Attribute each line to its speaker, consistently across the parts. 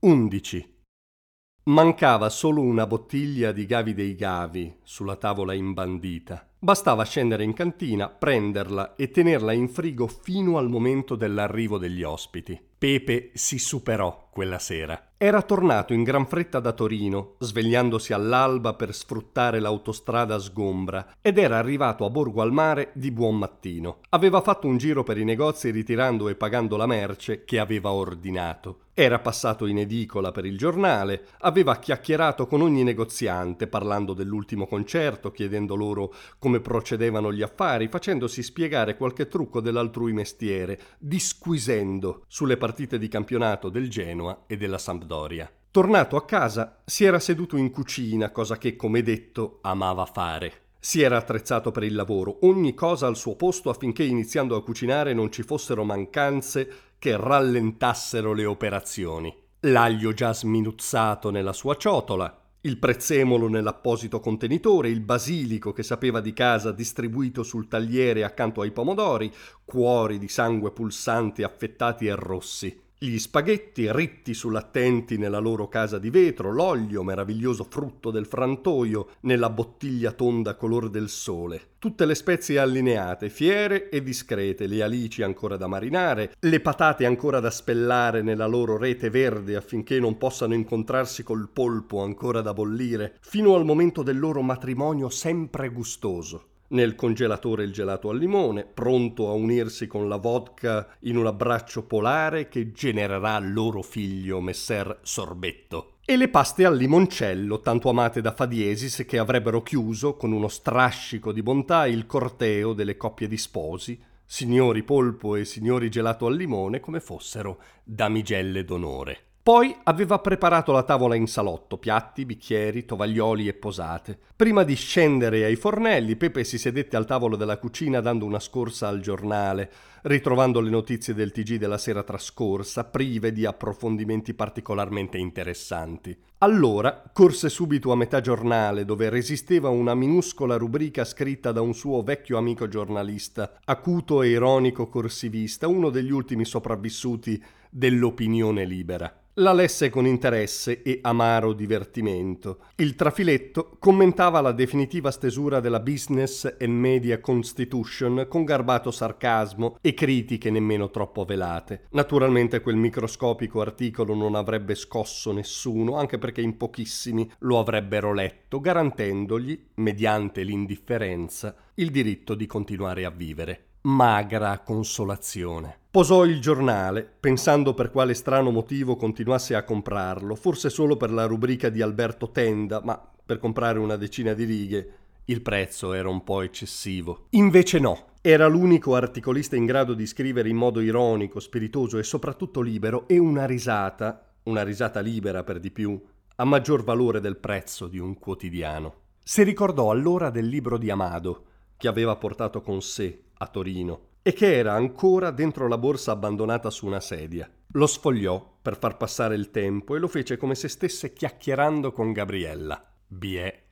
Speaker 1: 11. Mancava solo una bottiglia di Gavi dei Gavi sulla tavola imbandita. Bastava scendere in cantina, prenderla e tenerla in frigo fino al momento dell'arrivo degli ospiti. Pepe si superò quella sera. Era tornato in gran fretta da Torino, svegliandosi all'alba per sfruttare l'autostrada sgombra, ed era arrivato a Borgo al Mare di buon mattino. Aveva fatto un giro per i negozi ritirando e pagando la merce che aveva ordinato. Era passato in edicola per il giornale, aveva chiacchierato con ogni negoziante parlando dell'ultimo concerto, chiedendo loro come procedevano gli affari, facendosi spiegare qualche trucco dell'altrui mestiere, disquisendo sulle partite di campionato del Genoa e della Sampdoria. Tornato a casa, si era seduto in cucina, cosa che, come detto, amava fare. Si era attrezzato per il lavoro, ogni cosa al suo posto affinché iniziando a cucinare non ci fossero mancanze che rallentassero le operazioni. L'aglio già sminuzzato nella sua ciotola, il prezzemolo nell'apposito contenitore, il basilico che sapeva di casa distribuito sul tagliere accanto ai pomodori, cuori di sangue pulsanti affettati e rossi. Gli spaghetti ritti sull'attenti nella loro casa di vetro, l'olio, meraviglioso frutto del frantoio, nella bottiglia tonda color del sole. Tutte le spezie allineate, fiere e discrete, le alici ancora da marinare, le patate ancora da spellare nella loro rete verde affinché non possano incontrarsi col polpo ancora da bollire, fino al momento del loro matrimonio sempre gustoso nel congelatore il gelato al limone, pronto a unirsi con la vodka in un abbraccio polare che genererà loro figlio Messer Sorbetto. E le paste al limoncello, tanto amate da Fadiesis, che avrebbero chiuso, con uno strascico di bontà, il corteo delle coppie di sposi, signori polpo e signori gelato al limone, come fossero damigelle d'onore. Poi aveva preparato la tavola in salotto, piatti, bicchieri, tovaglioli e posate. Prima di scendere ai fornelli, Pepe si sedette al tavolo della cucina dando una scorsa al giornale, ritrovando le notizie del TG della sera trascorsa, prive di approfondimenti particolarmente interessanti. Allora corse subito a metà giornale, dove resisteva una minuscola rubrica scritta da un suo vecchio amico giornalista, acuto e ironico corsivista, uno degli ultimi sopravvissuti dell'opinione libera. La lesse con interesse e amaro divertimento. Il trafiletto commentava la definitiva stesura della Business and Media Constitution con garbato sarcasmo e critiche nemmeno troppo velate. Naturalmente quel microscopico articolo non avrebbe scosso nessuno, anche perché in pochissimi lo avrebbero letto, garantendogli, mediante l'indifferenza, il diritto di continuare a vivere magra consolazione. Posò il giornale, pensando per quale strano motivo continuasse a comprarlo, forse solo per la rubrica di Alberto Tenda, ma per comprare una decina di righe il prezzo era un po' eccessivo. Invece no, era l'unico articolista in grado di scrivere in modo ironico, spiritoso e soprattutto libero e una risata, una risata libera per di più, a maggior valore del prezzo di un quotidiano. Si ricordò allora del libro di Amado, che aveva portato con sé a Torino e che era ancora dentro la borsa abbandonata su una sedia. Lo sfogliò per far passare il tempo e lo fece come se stesse chiacchierando con Gabriella. Biè,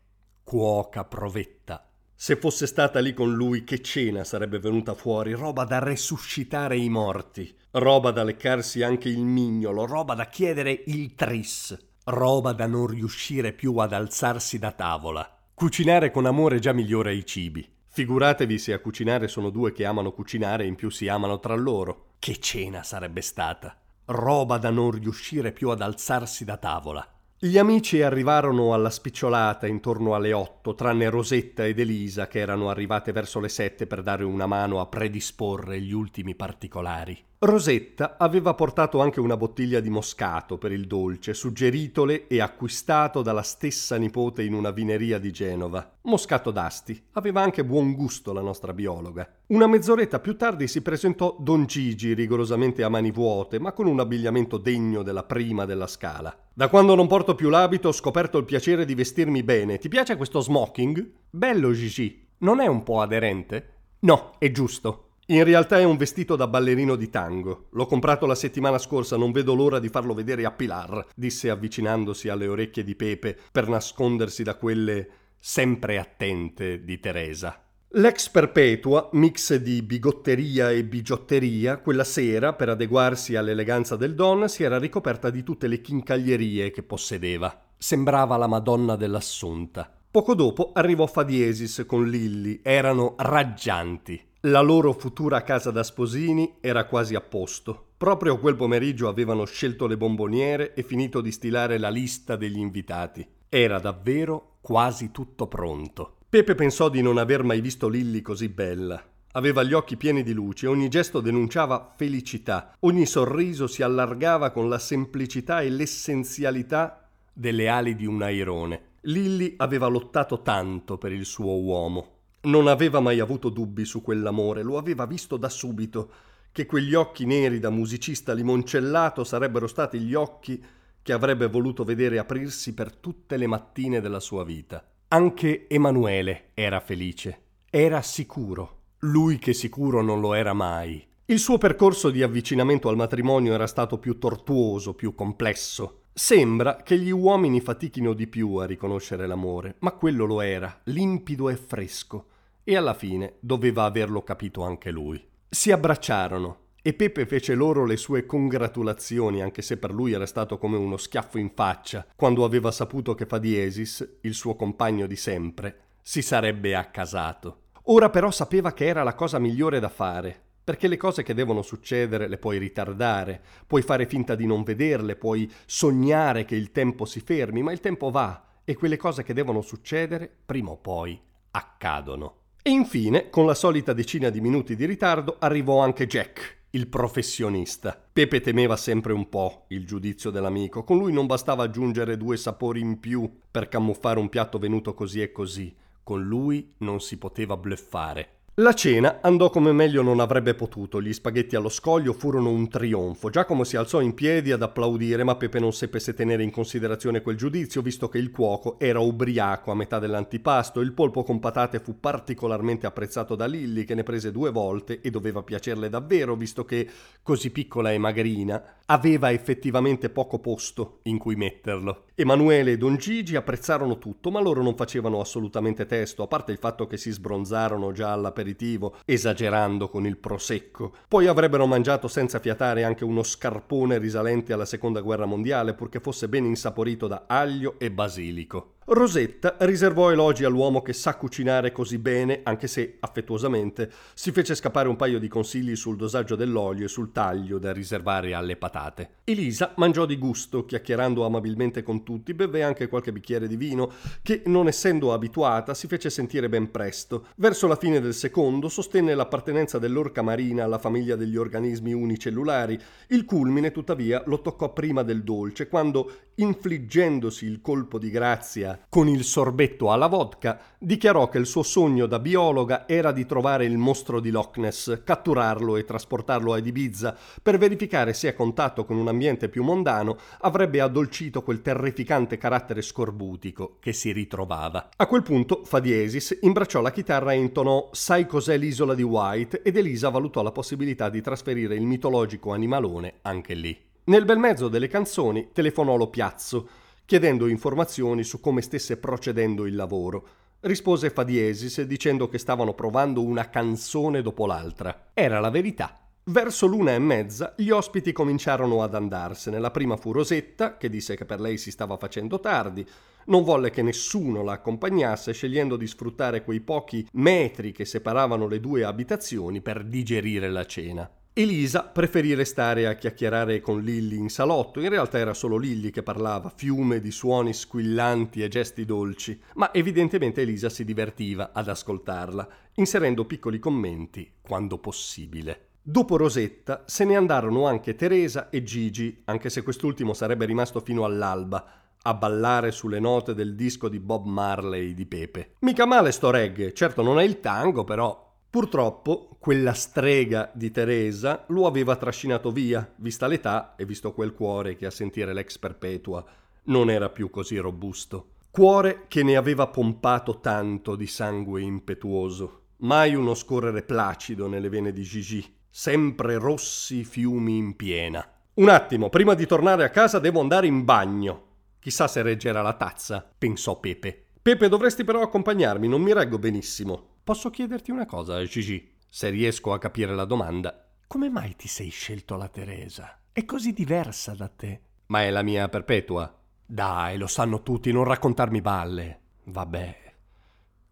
Speaker 1: cuoca provetta. Se fosse stata lì con lui, che cena sarebbe venuta fuori? Roba da resuscitare i morti, roba da leccarsi anche il mignolo, roba da chiedere il tris, roba da non riuscire più ad alzarsi da tavola. Cucinare con amore già migliora i cibi. Figuratevi se a cucinare sono due che amano cucinare e in più si amano tra loro. Che cena sarebbe stata! Roba da non riuscire più ad alzarsi da tavola. Gli amici arrivarono alla spicciolata intorno alle otto, tranne Rosetta ed Elisa che erano arrivate verso le sette per dare una mano a predisporre gli ultimi particolari. Rosetta aveva portato anche una bottiglia di moscato per il dolce, suggeritole e acquistato dalla stessa nipote in una vineria di Genova. Moscato d'Asti. Aveva anche buon gusto la nostra biologa. Una mezz'oretta più tardi si presentò Don Gigi, rigorosamente a mani vuote, ma con un abbigliamento degno della prima della scala. Da quando non porto più l'abito ho scoperto il piacere di vestirmi bene. Ti piace questo smoking? Bello, Gigi. Non è un po' aderente? No, è giusto. In realtà è un vestito da ballerino di tango. L'ho comprato la settimana scorsa, non vedo l'ora di farlo vedere a Pilar, disse avvicinandosi alle orecchie di Pepe per nascondersi da quelle sempre attente di Teresa. L'ex perpetua, mix di bigotteria e bigiotteria, quella sera, per adeguarsi all'eleganza del don, si era ricoperta di tutte le chincaglierie che possedeva. Sembrava la Madonna dell'Assunta. Poco dopo arrivò Fadiesis con Lilli, erano raggianti. La loro futura casa da sposini era quasi a posto. Proprio quel pomeriggio avevano scelto le bomboniere e finito di stilare la lista degli invitati. Era davvero quasi tutto pronto. Pepe pensò di non aver mai visto Lilli così bella. Aveva gli occhi pieni di luce, ogni gesto denunciava felicità, ogni sorriso si allargava con la semplicità e l'essenzialità delle ali di un airone. Lilli aveva lottato tanto per il suo uomo. Non aveva mai avuto dubbi su quell'amore, lo aveva visto da subito, che quegli occhi neri da musicista limoncellato sarebbero stati gli occhi che avrebbe voluto vedere aprirsi per tutte le mattine della sua vita. Anche Emanuele era felice, era sicuro, lui che sicuro non lo era mai. Il suo percorso di avvicinamento al matrimonio era stato più tortuoso, più complesso. Sembra che gli uomini fatichino di più a riconoscere l'amore, ma quello lo era, limpido e fresco, e alla fine doveva averlo capito anche lui. Si abbracciarono e Pepe fece loro le sue congratulazioni, anche se per lui era stato come uno schiaffo in faccia, quando aveva saputo che Fadiesis, il suo compagno di sempre, si sarebbe accasato. Ora però sapeva che era la cosa migliore da fare, perché le cose che devono succedere le puoi ritardare, puoi fare finta di non vederle, puoi sognare che il tempo si fermi, ma il tempo va e quelle cose che devono succedere prima o poi accadono. E infine, con la solita decina di minuti di ritardo, arrivò anche Jack, il professionista. Pepe temeva sempre un po' il giudizio dell'amico, con lui non bastava aggiungere due sapori in più per camuffare un piatto venuto così e così, con lui non si poteva bluffare. La cena andò come meglio non avrebbe potuto, gli spaghetti allo scoglio furono un trionfo. Giacomo si alzò in piedi ad applaudire, ma Pepe non seppe se tenere in considerazione quel giudizio, visto che il cuoco era ubriaco a metà dell'antipasto. Il polpo con patate fu particolarmente apprezzato da Lilli, che ne prese due volte e doveva piacerle davvero, visto che, così piccola e magrina, aveva effettivamente poco posto in cui metterlo. Emanuele e Don Gigi apprezzarono tutto, ma loro non facevano assolutamente testo, a parte il fatto che si sbronzarono già all'aperitivo, esagerando con il prosecco. Poi avrebbero mangiato senza fiatare anche uno scarpone risalente alla seconda guerra mondiale, purché fosse ben insaporito da aglio e basilico. Rosetta riservò elogi all'uomo che sa cucinare così bene, anche se, affettuosamente, si fece scappare un paio di consigli sul dosaggio dell'olio e sul taglio da riservare alle patate. Elisa mangiò di gusto, chiacchierando amabilmente con tutti, beve anche qualche bicchiere di vino, che, non essendo abituata, si fece sentire ben presto. Verso la fine del secondo sostenne l'appartenenza dell'orca marina alla famiglia degli organismi unicellulari. Il culmine, tuttavia, lo toccò prima del dolce, quando, infliggendosi il colpo di grazia con il sorbetto alla vodka, dichiarò che il suo sogno da biologa era di trovare il mostro di Loch Ness, catturarlo e trasportarlo ad Ibiza per verificare se a contatto con un ambiente più mondano avrebbe addolcito quel terrificante carattere scorbutico che si ritrovava. A quel punto Fadiesis imbracciò la chitarra e intonò Sai cos'è l'isola di White ed Elisa valutò la possibilità di trasferire il mitologico animalone anche lì. Nel bel mezzo delle canzoni telefonò lo Piazzo, chiedendo informazioni su come stesse procedendo il lavoro. Rispose Fadiesis dicendo che stavano provando una canzone dopo l'altra. Era la verità. Verso l'una e mezza gli ospiti cominciarono ad andarsene. La prima fu Rosetta, che disse che per lei si stava facendo tardi. Non volle che nessuno la accompagnasse, scegliendo di sfruttare quei pochi metri che separavano le due abitazioni per digerire la cena. Elisa preferì restare a chiacchierare con Lilly in salotto, in realtà era solo Lilly che parlava, fiume di suoni squillanti e gesti dolci, ma evidentemente Elisa si divertiva ad ascoltarla, inserendo piccoli commenti quando possibile. Dopo Rosetta se ne andarono anche Teresa e Gigi, anche se quest'ultimo sarebbe rimasto fino all'alba a ballare sulle note del disco di Bob Marley di Pepe. Mica male sto reggae, certo non è il tango, però Purtroppo quella strega di Teresa lo aveva trascinato via, vista l'età e visto quel cuore che a sentire l'ex perpetua non era più così robusto. Cuore che ne aveva pompato tanto di sangue impetuoso, mai uno scorrere placido nelle vene di Gigi, sempre rossi fiumi in piena. Un attimo, prima di tornare a casa devo andare in bagno. Chissà se reggerà la tazza, pensò Pepe. Pepe, dovresti però accompagnarmi, non mi reggo benissimo. Posso chiederti una cosa, Gigi? Se riesco a capire la domanda. Come mai ti sei scelto la Teresa? È così diversa da te. Ma è la mia perpetua. Dai, lo sanno tutti, non raccontarmi balle. Vabbè.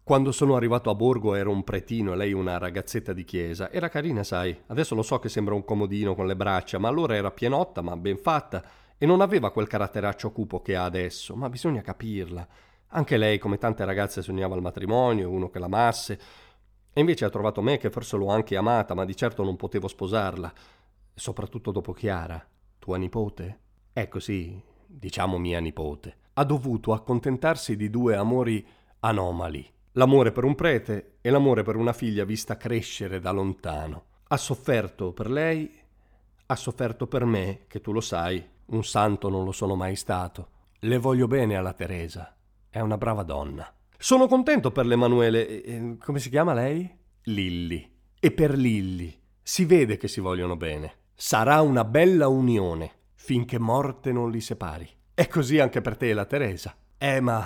Speaker 1: Quando sono arrivato a Borgo ero un pretino e lei una ragazzetta di chiesa. Era carina, sai. Adesso lo so che sembra un comodino con le braccia, ma allora era pienotta, ma ben fatta, e non aveva quel caratteraccio cupo che ha adesso. Ma bisogna capirla. Anche lei, come tante ragazze, sognava il matrimonio, uno che l'amasse, e invece ha trovato me che forse l'ho anche amata, ma di certo non potevo sposarla, soprattutto dopo Chiara, tua nipote. Ecco sì, diciamo mia nipote. Ha dovuto accontentarsi di due amori anomali, l'amore per un prete e l'amore per una figlia vista crescere da lontano. Ha sofferto per lei, ha sofferto per me, che tu lo sai, un santo non lo sono mai stato. Le voglio bene alla Teresa è una brava donna. Sono contento per l'Emanuele. Come si chiama lei? Lilli. E per Lilli. Si vede che si vogliono bene. Sarà una bella unione, finché morte non li separi. E così anche per te e la Teresa. Eh, ma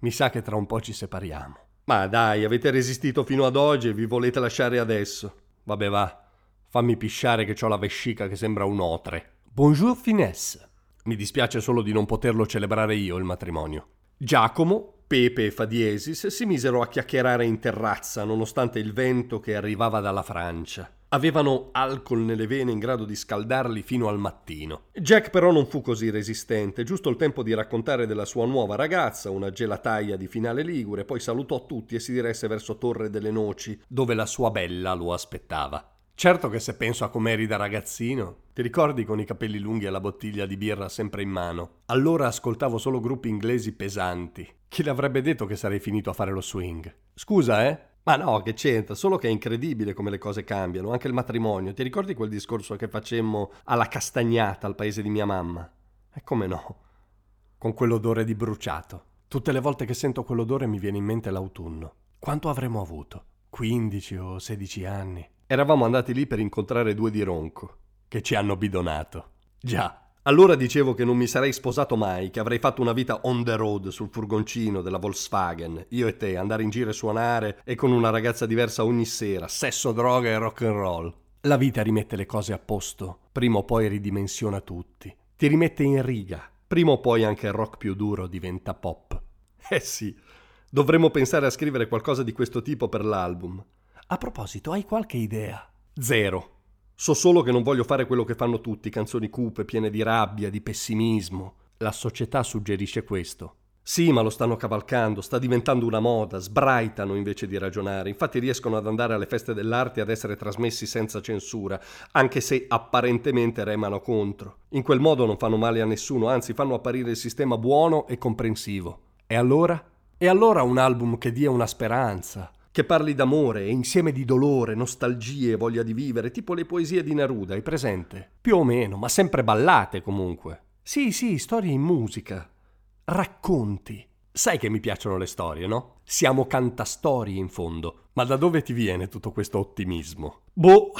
Speaker 1: mi sa che tra un po' ci separiamo. Ma dai, avete resistito fino ad oggi e vi volete lasciare adesso. Vabbè, va. Fammi pisciare che ho la vescica che sembra un otre. Bonjour, finesse. Mi dispiace solo di non poterlo celebrare io il matrimonio. Giacomo, Pepe e Fadiesis si misero a chiacchierare in terrazza nonostante il vento che arrivava dalla Francia. Avevano alcol nelle vene in grado di scaldarli fino al mattino. Jack però non fu così resistente, giusto il tempo di raccontare della sua nuova ragazza, una gelataia di finale ligure, poi salutò tutti e si diresse verso Torre delle Noci, dove la sua bella lo aspettava. Certo che se penso a com'eri da ragazzino, ti ricordi con i capelli lunghi e la bottiglia di birra sempre in mano? Allora ascoltavo solo gruppi inglesi pesanti. Chi l'avrebbe detto che sarei finito a fare lo swing? Scusa, eh? Ma no, che c'entra, solo che è incredibile come le cose cambiano, anche il matrimonio. Ti ricordi quel discorso che facemmo alla castagnata al paese di mia mamma? E come no? Con quell'odore di bruciato. Tutte le volte che sento quell'odore mi viene in mente l'autunno. Quanto avremmo avuto? 15 o 16 anni. Eravamo andati lì per incontrare due di Ronco, che ci hanno bidonato. Già, allora dicevo che non mi sarei sposato mai, che avrei fatto una vita on the road sul furgoncino della Volkswagen, io e te, andare in giro e suonare e con una ragazza diversa ogni sera, sesso, droga e rock and roll. La vita rimette le cose a posto, prima o poi ridimensiona tutti, ti rimette in riga, prima o poi anche il rock più duro diventa pop. Eh sì, dovremmo pensare a scrivere qualcosa di questo tipo per l'album. A proposito, hai qualche idea? Zero. So solo che non voglio fare quello che fanno tutti, canzoni cupe, piene di rabbia, di pessimismo. La società suggerisce questo. Sì, ma lo stanno cavalcando, sta diventando una moda, sbraitano invece di ragionare. Infatti riescono ad andare alle feste dell'arte e ad essere trasmessi senza censura, anche se apparentemente remano contro. In quel modo non fanno male a nessuno, anzi fanno apparire il sistema buono e comprensivo. E allora? E allora un album che dia una speranza, che parli d'amore e insieme di dolore, nostalgie, voglia di vivere, tipo le poesie di Neruda, hai presente? Più o meno, ma sempre ballate comunque. Sì, sì, storie in musica. Racconti. Sai che mi piacciono le storie, no? Siamo cantastorie in fondo. Ma da dove ti viene tutto questo ottimismo? Boh,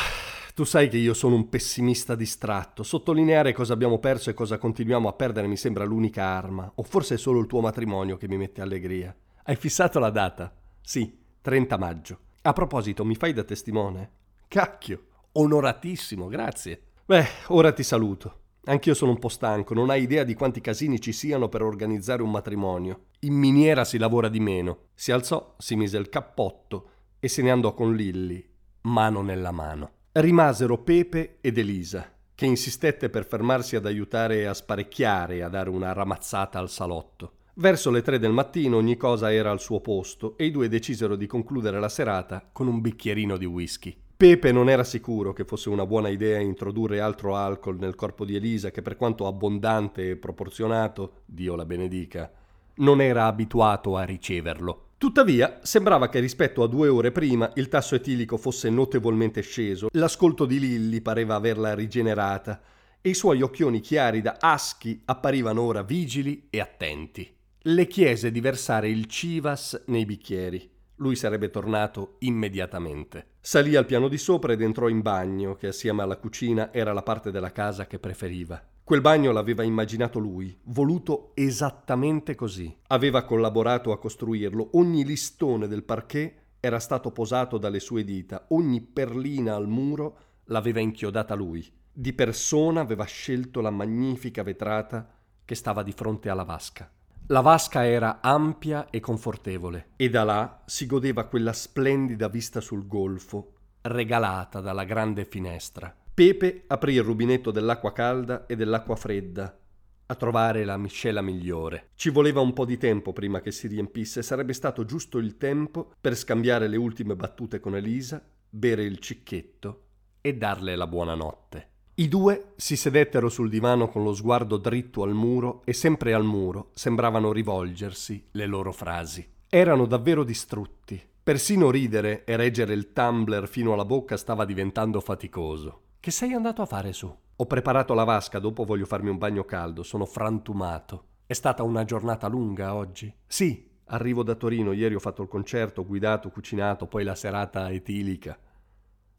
Speaker 1: tu sai che io sono un pessimista distratto. Sottolineare cosa abbiamo perso e cosa continuiamo a perdere mi sembra l'unica arma. O forse è solo il tuo matrimonio che mi mette allegria. Hai fissato la data? Sì, 30 maggio. A proposito, mi fai da testimone? Cacchio, onoratissimo, grazie. Beh, ora ti saluto. Anch'io sono un po' stanco, non hai idea di quanti casini ci siano per organizzare un matrimonio. In miniera si lavora di meno. Si alzò, si mise il cappotto e se ne andò con Lilli, mano nella mano. Rimasero Pepe ed Elisa, che insistette per fermarsi ad aiutare a sparecchiare e a dare una ramazzata al salotto. Verso le tre del mattino ogni cosa era al suo posto e i due decisero di concludere la serata con un bicchierino di whisky. Pepe non era sicuro che fosse una buona idea introdurre altro alcol nel corpo di Elisa, che per quanto abbondante e proporzionato, Dio la benedica, non era abituato a riceverlo. Tuttavia, sembrava che rispetto a due ore prima il tasso etilico fosse notevolmente sceso, l'ascolto di Lilli pareva averla rigenerata e i suoi occhioni chiari da aschi apparivano ora vigili e attenti. Le chiese di versare il civas nei bicchieri. Lui sarebbe tornato immediatamente. Salì al piano di sopra ed entrò in bagno, che assieme alla cucina era la parte della casa che preferiva. Quel bagno l'aveva immaginato lui, voluto esattamente così. Aveva collaborato a costruirlo, ogni listone del parquet era stato posato dalle sue dita, ogni perlina al muro l'aveva inchiodata lui. Di persona aveva scelto la magnifica vetrata che stava di fronte alla vasca. La vasca era ampia e confortevole e da là si godeva quella splendida vista sul golfo, regalata dalla grande finestra. Pepe aprì il rubinetto dell'acqua calda e dell'acqua fredda a trovare la miscela migliore. Ci voleva un po' di tempo prima che si riempisse, sarebbe stato giusto il tempo per scambiare le ultime battute con Elisa, bere il cicchetto e darle la buonanotte. I due si sedettero sul divano con lo sguardo dritto al muro e sempre al muro sembravano rivolgersi le loro frasi. Erano davvero distrutti. Persino ridere e reggere il tumbler fino alla bocca stava diventando faticoso. Che sei andato a fare su? Ho preparato la vasca, dopo voglio farmi un bagno caldo, sono frantumato. È stata una giornata lunga oggi? Sì, arrivo da Torino, ieri ho fatto il concerto, guidato, cucinato, poi la serata etilica.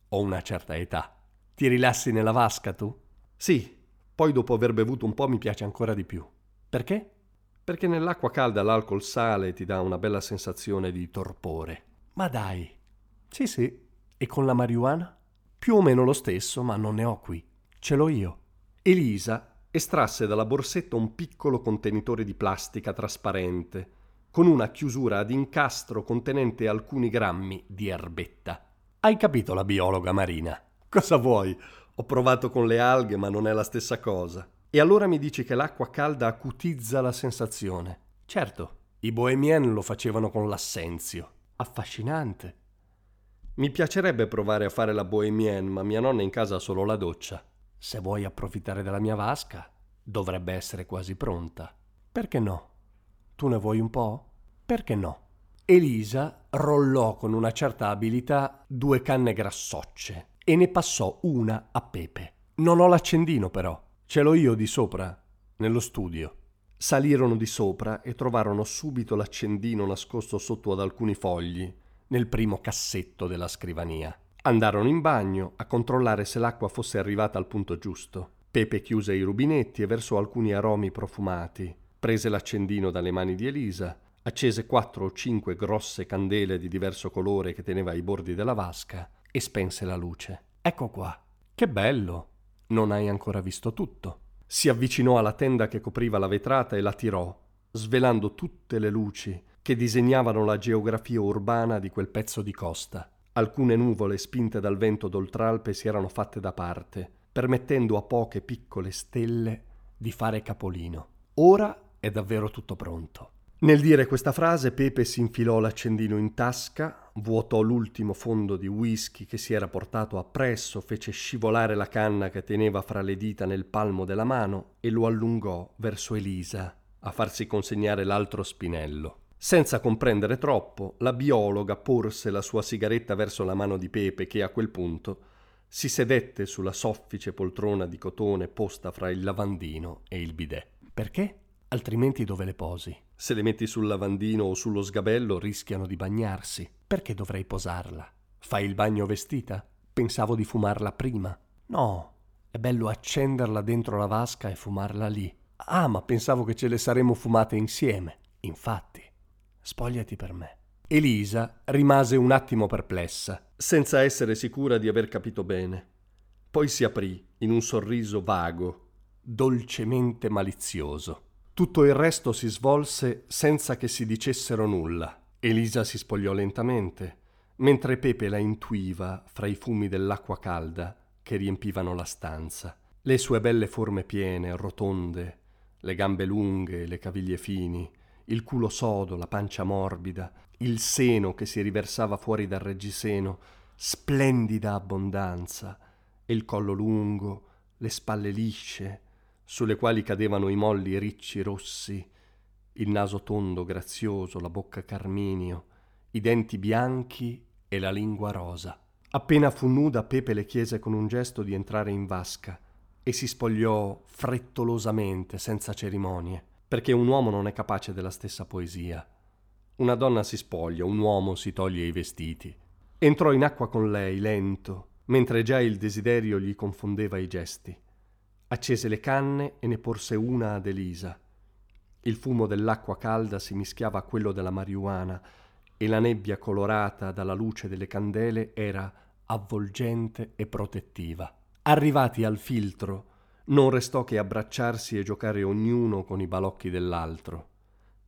Speaker 1: Ho una certa età. Ti rilassi nella vasca tu? Sì, poi dopo aver bevuto un po' mi piace ancora di più. Perché? Perché nell'acqua calda l'alcol sale e ti dà una bella sensazione di torpore. Ma dai. Sì, sì. E con la marijuana? Più o meno lo stesso, ma non ne ho qui. Ce l'ho io. Elisa estrasse dalla borsetta un piccolo contenitore di plastica trasparente, con una chiusura ad incastro contenente alcuni grammi di erbetta. Hai capito la biologa marina? Cosa vuoi? Ho provato con le alghe, ma non è la stessa cosa. E allora mi dici che l'acqua calda acutizza la sensazione. Certo, i bohemien lo facevano con l'assenzio. Affascinante. Mi piacerebbe provare a fare la bohemien, ma mia nonna in casa ha solo la doccia. Se vuoi approfittare della mia vasca, dovrebbe essere quasi pronta. Perché no? Tu ne vuoi un po'? Perché no? Elisa rollò con una certa abilità due canne grassocce e ne passò una a Pepe. Non ho l'accendino però, ce l'ho io di sopra, nello studio. Salirono di sopra e trovarono subito l'accendino nascosto sotto ad alcuni fogli, nel primo cassetto della scrivania. Andarono in bagno a controllare se l'acqua fosse arrivata al punto giusto. Pepe chiuse i rubinetti e versò alcuni aromi profumati. Prese l'accendino dalle mani di Elisa, accese quattro o cinque grosse candele di diverso colore che teneva ai bordi della vasca e spense la luce. Ecco qua. Che bello. Non hai ancora visto tutto. Si avvicinò alla tenda che copriva la vetrata e la tirò, svelando tutte le luci che disegnavano la geografia urbana di quel pezzo di costa. Alcune nuvole spinte dal vento d'oltralpe si erano fatte da parte, permettendo a poche piccole stelle di fare capolino. Ora è davvero tutto pronto. Nel dire questa frase Pepe si infilò l'accendino in tasca, vuotò l'ultimo fondo di whisky che si era portato appresso, fece scivolare la canna che teneva fra le dita nel palmo della mano e lo allungò verso Elisa a farsi consegnare l'altro spinello. Senza comprendere troppo, la biologa porse la sua sigaretta verso la mano di Pepe che a quel punto si sedette sulla soffice poltrona di cotone posta fra il lavandino e il bidet. Perché? Altrimenti dove le posi? Se le metti sul lavandino o sullo sgabello rischiano di bagnarsi. Perché dovrei posarla? Fai il bagno vestita? Pensavo di fumarla prima. No, è bello accenderla dentro la vasca e fumarla lì. Ah, ma pensavo che ce le saremmo fumate insieme. Infatti, spogliati per me. Elisa rimase un attimo perplessa, senza essere sicura di aver capito bene. Poi si aprì in un sorriso vago, dolcemente malizioso. Tutto il resto si svolse senza che si dicessero nulla. Elisa si spogliò lentamente, mentre Pepe la intuiva fra i fumi dell'acqua calda che riempivano la stanza. Le sue belle forme piene, rotonde, le gambe lunghe, le caviglie fini, il culo sodo, la pancia morbida, il seno che si riversava fuori dal reggiseno, splendida abbondanza, e il collo lungo, le spalle lisce, sulle quali cadevano i molli ricci rossi, il naso tondo grazioso, la bocca carminio, i denti bianchi e la lingua rosa. Appena fu nuda, Pepe le chiese con un gesto di entrare in vasca e si spogliò frettolosamente, senza cerimonie, perché un uomo non è capace della stessa poesia. Una donna si spoglia, un uomo si toglie i vestiti. Entrò in acqua con lei, lento, mentre già il desiderio gli confondeva i gesti. Accese le canne e ne porse una ad Elisa. Il fumo dell'acqua calda si mischiava a quello della marijuana e la nebbia colorata dalla luce delle candele era avvolgente e protettiva. Arrivati al filtro, non restò che abbracciarsi e giocare ognuno con i balocchi dell'altro,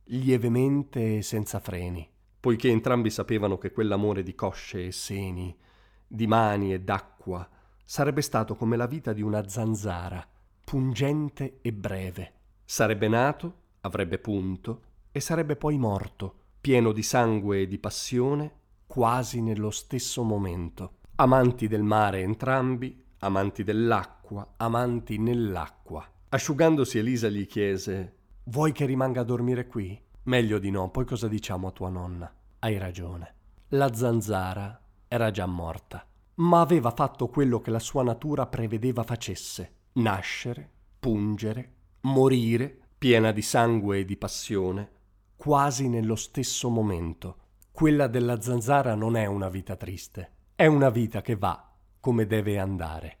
Speaker 1: lievemente e senza freni, poiché entrambi sapevano che quell'amore di cosce e seni, di mani e d'acqua, sarebbe stato come la vita di una zanzara, pungente e breve. Sarebbe nato, avrebbe punto, e sarebbe poi morto, pieno di sangue e di passione, quasi nello stesso momento. Amanti del mare entrambi, amanti dell'acqua, amanti nell'acqua. Asciugandosi Elisa gli chiese Vuoi che rimanga a dormire qui? Meglio di no, poi cosa diciamo a tua nonna? Hai ragione. La zanzara era già morta, ma aveva fatto quello che la sua natura prevedeva facesse. Nascere, pungere, morire, piena di sangue e di passione, quasi nello stesso momento. Quella della zanzara non è una vita triste, è una vita che va come deve andare.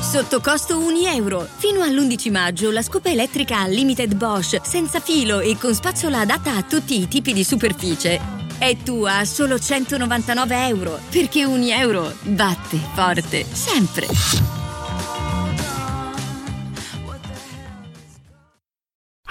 Speaker 2: Sotto costo 1 euro. Fino all'11 maggio la scopa elettrica Unlimited Bosch, senza filo e con spazzola adatta a tutti i tipi di superficie. È tua a solo 199 euro, perché 1 euro batte forte, sempre.